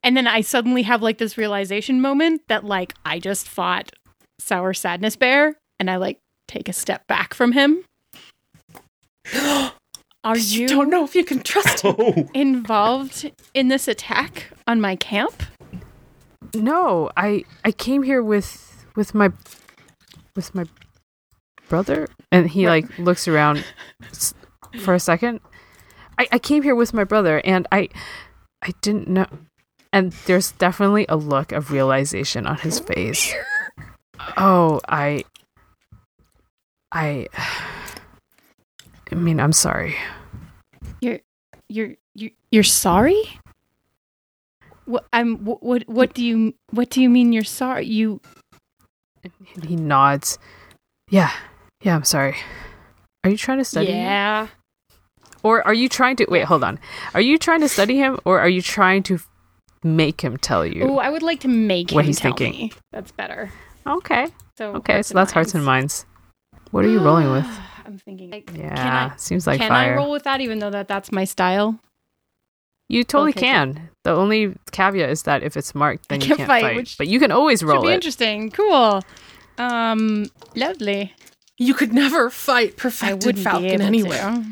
And then i suddenly have like this realization moment that like i just fought sour sadness bear and i like take a step back from him. Are You you don't know if you can trust him. Oh, involved in this attack on my camp? No, I I came here with with my with my brother, and he like looks around for a second. I I came here with my brother, and I I didn't know. And there's definitely a look of realization on his face. Oh, I I I mean, I'm sorry. You're you're you're, you're sorry? What I'm what, what what do you what do you mean you're sorry? You he nods. Yeah. Yeah, I'm sorry. Are you trying to study? Yeah. Or are you trying to wait? Hold on. Are you trying to study him, or are you trying to make him tell you? Oh, I would like to make What him he's tell thinking. me. That's better. okay. So Okay. so that's hearts and minds. What are you rolling with? I'm thinking. Like, Yeah. Can I, seems like can fire. I roll with that, even though that that's my style? you totally Okay, cool. can. The only caveat is that if it's marked, then you can't can't fight, fight. which but you can always Should roll be it. interesting. Cool. Um, lovely. You could never fight I perfected Falcon anywhere. to.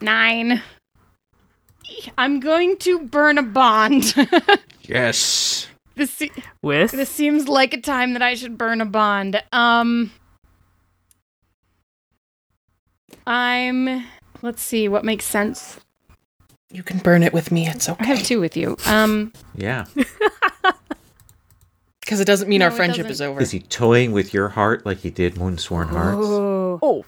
Nine. I'm going to burn a bond. yes. this se- With this seems like a time that I should burn a bond. Um, I'm. Let's see what makes sense. You can burn it with me. It's okay. I have two with you. Um, Yeah. Because it doesn't mean our No, it friendship is over. Is he toying with your heart like he did Moonsworn Hearts? oh, Oh,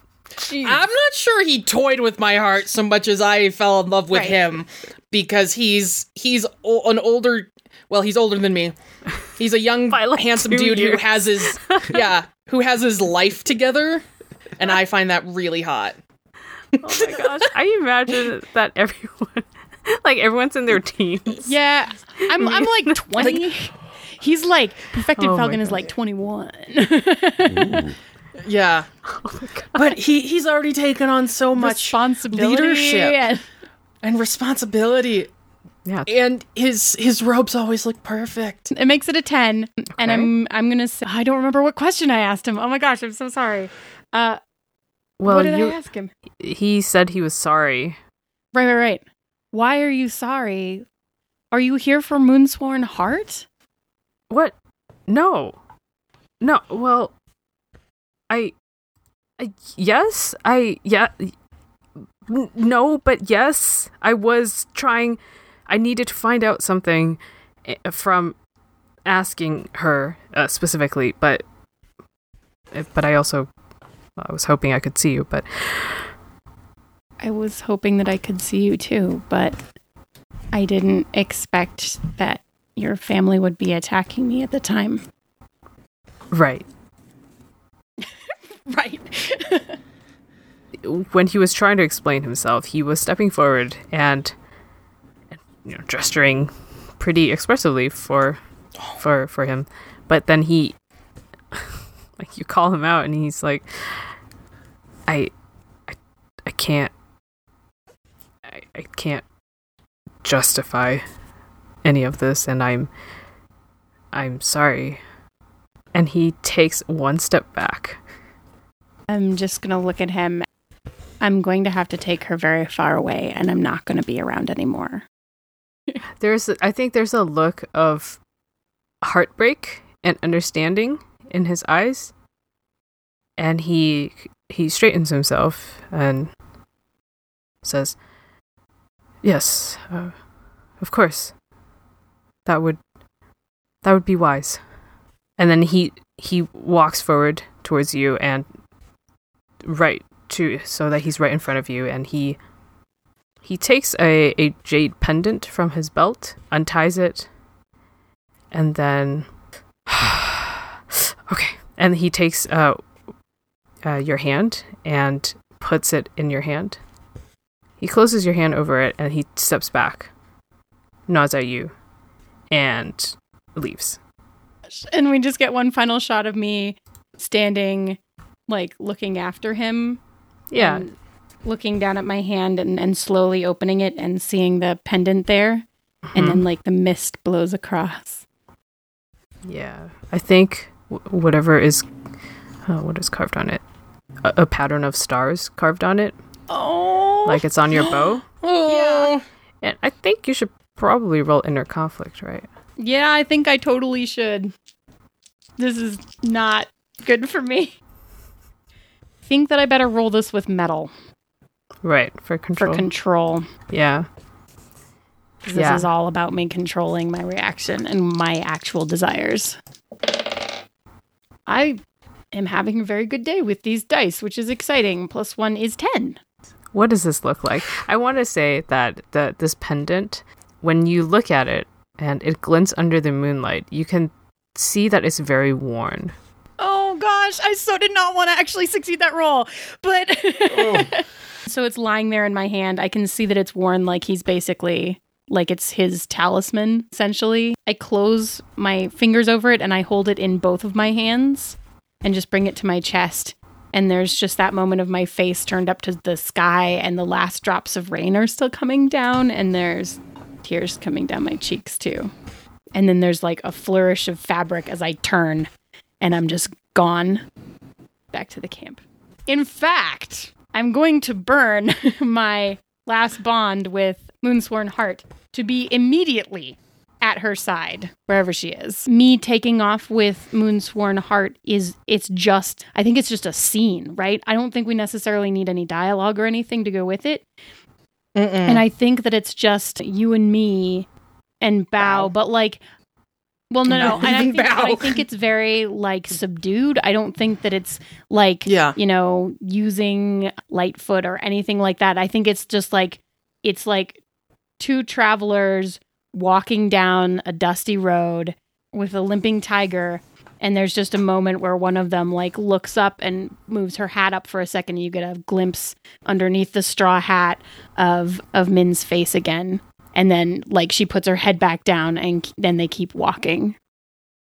I'm not sure he toyed with my heart so much as I fell in love with Right. him because he's he's o- an older. Well, he's older than me. He's a young, like, handsome two dude who has his yeah, who has his life together, and I find that really hot. oh my gosh, I imagine that everyone, like everyone's in their teens. yeah. I'm. I'm like twenty. He's like perfected Oh Falcon is like twenty one. Yeah, but he he's already taken on so much Responsibility leadership and- and responsibility Yeah. And his his robes always look perfect. It makes it a 10. And I'm I'm going to say I don't remember what question I asked him. Oh my gosh, I'm so sorry. Uh Well, what did you, I ask him? he said he was sorry. Right, right, right. Why are you sorry? Are you here for Moonsworn Heart? What? No. No. Well, I. I yes. I yeah. n- No, but yes. I was trying. I needed to find out something eh, from asking her uh, specifically, but eh, but I also I was hoping I could see you, but I was hoping that I could see you too, but I didn't expect that your family would be attacking me at the time. right. Right. when he was trying to explain himself, he was stepping forward and, you know gesturing pretty expressively for for for him. But then he like you call him out and he's like I I, I can't I, I can't justify any of this and I'm I'm sorry. And he takes one step back. I'm just going to look at him. I'm going to have to take her very far away, and I'm not going to be around anymore. there's i think there's a look of heartbreak and understanding in his eyes and he he straightens himself and says yes uh, of course that would that would be wise and then he he walks forward towards you and right to so that he's right in front of you and he he takes a, a jade pendant from his belt, unties it, and then. okay. And he takes uh, uh, your hand and puts it in your hand. He closes your hand over it and he steps back, nods at you, and leaves. And we just get one final shot of me standing, like looking after him. Yeah. looking down at my hand and, and slowly opening it and seeing the pendant there. And then, like, the mist blows across. Yeah, I think w- whatever is, uh, what is carved on it, a, a pattern of stars carved on it, Oh. like it's on your bow. Oh, And I think you should probably roll inner conflict, right? Yeah, I think I totally should. This is not good for me. Think that I better roll this with metal Right for control. for control. yeah, 'cause Yeah. This is all about me controlling my reaction and my actual desires. I am having a very good day with these dice, which is exciting. Plus one is 10. what does this look like? I want to say that the this pendant, when you look at it and it glints under the moonlight, you can see that it's very worn. Oh gosh, I so did not want to actually succeed that roll. But so it's lying there in my hand. I can see that it's worn like he's basically like it's his talisman essentially. I close my fingers over it and I hold it in both of my hands and just bring it to my chest. And there's just that moment of my face turned up to the sky and the last drops of rain are still coming down and there's tears coming down my cheeks too. And then there's like a flourish of fabric as I turn and I'm just gone back to the camp. In fact, I'm going to burn my last bond with Moonsworn Heart to be immediately at her side wherever she is. Me taking off with Moonsworn Heart is it's just I think it's just a scene, right? I don't think we necessarily need any dialogue or anything to go with it. And I think that it's just you and me and Bao, but like well no no, and I think, I think it's very like subdued. I don't think that it's like Yeah. you know, using Lightfoot or anything like that. I think it's just like it's like two travelers walking down a dusty road with a limping tiger and there's just a moment where one of them like looks up and moves her hat up for a second and you get a glimpse underneath the straw hat of of Min's face again and then like she puts her head back down and then they keep walking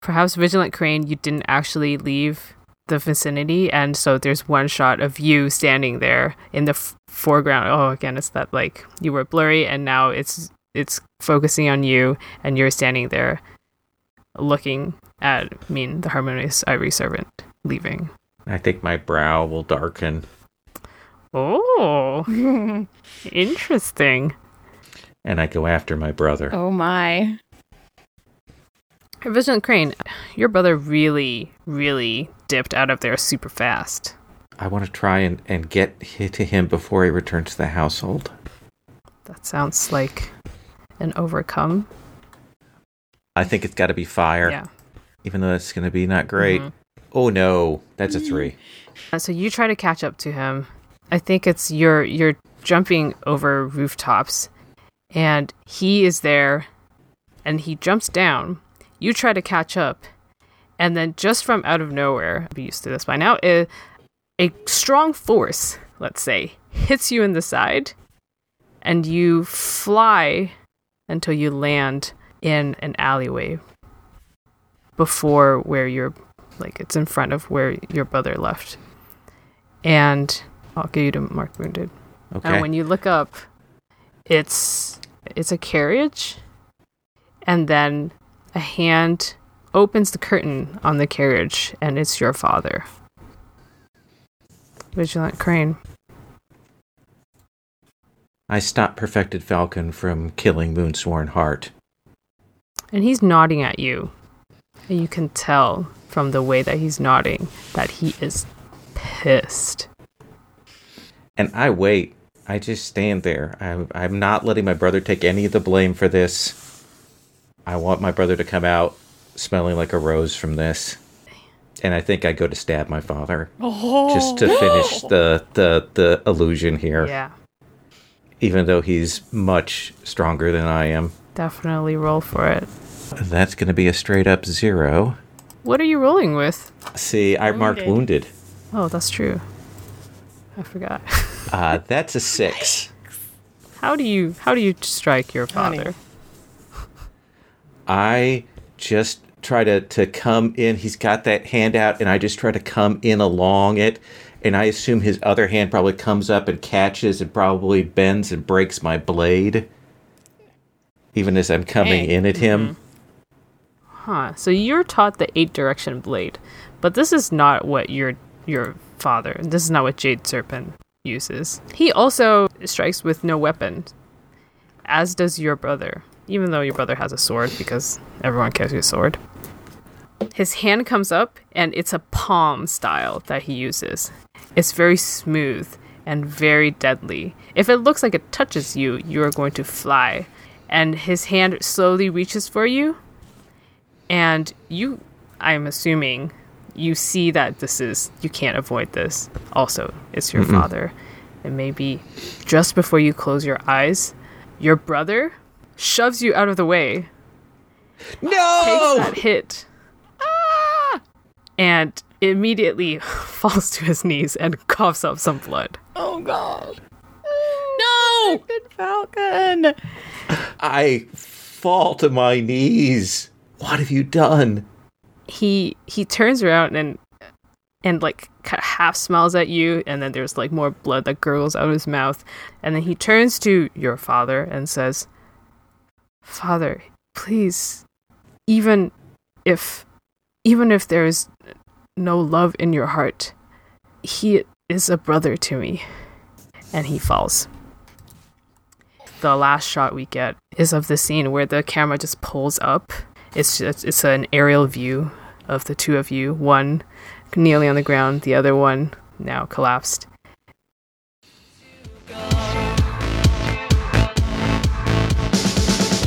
Perhaps Vigilant Crane, you didn't actually leave the vicinity, and so there's one shot of you standing there in the f- foreground. Oh, again, it's that like you were blurry, and now it's it's focusing on you, and you're standing there looking at Min, the harmonious ivory servant, leaving. I think my brow will darken. Oh, interesting. And I go after my brother. Oh my. Vigilant Crane, your brother really, really dipped out of there super fast. I want to try and, and get to him before he returns to the household. That sounds like an overcome. I think it's got to be fire, Yeah. even though it's going to be not great. Mhm. Oh no, that's a three. Uh, So you try to catch up to him. I think it's you're you're jumping over rooftops, and he is there, and he jumps down. You try to catch up, and then just from out of nowhere, I'll be used to this by now. A, a strong force, let's say, hits you in the side, and you fly until you land in an alleyway before where you're like it's in front of where your brother left. And I'll get you to mark wounded. Okay. And when you look up, it's it's a carriage, and then a hand opens the curtain on the carriage, and it's your father. Vigilant Crane. I stopped Perfected Falcon from killing Moonsworn Heart. And he's nodding at you. And you can tell from the way that he's nodding that he is pissed. And I wait. I just stand there. I'm, I'm not letting my brother take any of the blame for this. I want my brother to come out smelling like a rose from this. And I think I go to stab my father. Just to oh, finish the, the, the illusion here. Yeah. Even though he's much stronger than I am. Definitely roll for it. That's going to be a straight up zero. What are you rolling with? See, I marked wounded. Oh, that's true. I forgot. Uh, that's a six. How do you how do you strike your father? I just try to, to come in. He's got that hand out, and I just try to come in along it. And I assume his other hand probably comes up and catches and probably bends and breaks my blade. Even as I'm coming Hey. in at him. Huh. So you're taught the eight direction blade, but this is not what your your father. This is not what Jade Serpent uses. He also strikes with no weapon, as does your brother. Even though your brother has a sword, because everyone carries a sword. His hand comes up, and it's a palm style that he uses. It's very smooth and very deadly. If it looks like it touches you, you are going to fly. And his hand slowly reaches for you, and you i'm assuming you see that this is you can't avoid this also it's your father and maybe just before you close your eyes your brother shoves you out of the way No! takes that hit ah! and immediately falls to his knees and coughs up some blood Oh God. No. Falcon. I fall to my knees. What have you done? He he turns around and and like kind of half smiles at you and then there's like more blood that gurgles out of his mouth. And then he turns to your father and says father please even if even if there is no love in your heart he is a brother to me. And he falls. The last shot we get is of the scene where the camera just pulls up. It's just it's an aerial view of the two of you one kneeling on the ground the other one now collapsed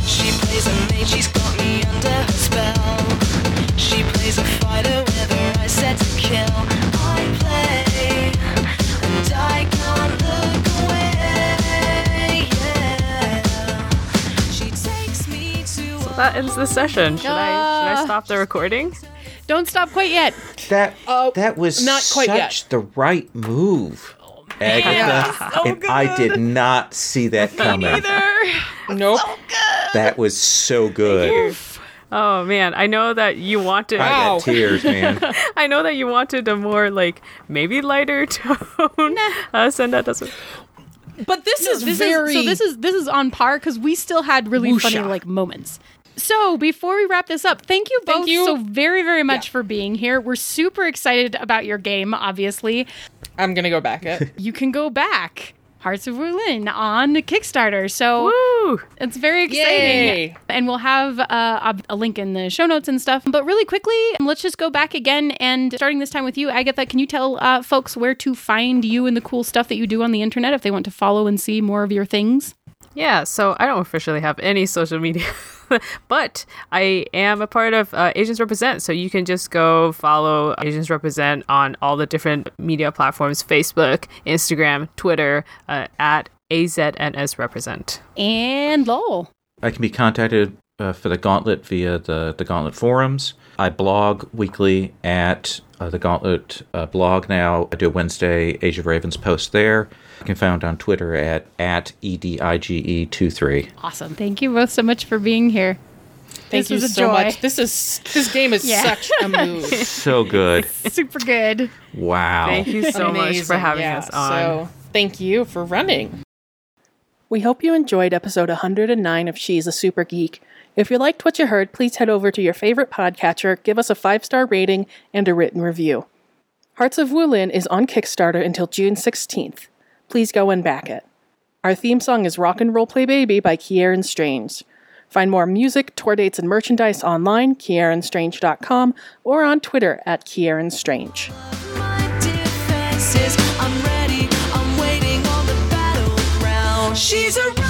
She plays a maid, she's got me under her spell. She plays a fighter with her eyes set to kill. I play, and I can't look away. Yeah. She takes me to a that ends the session should i should i Ah. stop the recording Don't stop quite yet. That Oh, that was not quite such yet. the right move, Agatha. so and I did not see that coming. Me Nope. That was so good. oh man i know that you wanted I got tears, man. i know that you wanted a more like maybe lighter tone uh send that doesn't But this is this very is so this is this is on par because we still had really funny like moments. So before we wrap this up, thank you both Thank you. so very very much Yeah. for being here. We're super excited about your game. Obviously, I'm gonna go back it. you can go back Hearts of Wulin on Kickstarter. So Woo! it's very exciting. Yay. And we'll have uh, a, a link in the show notes and stuff. But really quickly, let's just go back again. And starting this time with you, Agatha, can you tell uh, folks where to find you and the cool stuff that you do on the internet if they want to follow and see more of your things? Yeah, so I don't officially have any social media, but I am a part of uh, Asians Represent. So you can just go follow Asians Represent on all the different media platforms Facebook, Instagram, Twitter, uh, at AZNS Represent. And Lowell. I can be contacted uh, for the Gauntlet via the, the Gauntlet forums. I blog weekly at uh, the Gauntlet uh, blog now. I do a Wednesday Age of Ravens post there. I can found on Twitter at, at E EDIGE23. Awesome. Thank you both so much for being here. Thank This you was a so joy. much. This is this game is Yeah. such a mood. So good. Super good. Wow. Thank you so much for having Yeah, us on. So thank you for running. We hope you enjoyed episode 109 of She's a Super Geek. If you liked what you heard, please head over to your favorite podcatcher, give us a five star rating, and a written review. Hearts of Wulin is on Kickstarter until June 16th. Please go and back it. Our theme song is Rock and Roll Play Baby by Kieran Strange. Find more music, tour dates, and merchandise online, kieranstrange.com, or on Twitter at Kieran Strange. My defenses, I'm ready, I'm waiting on the battleground. She's a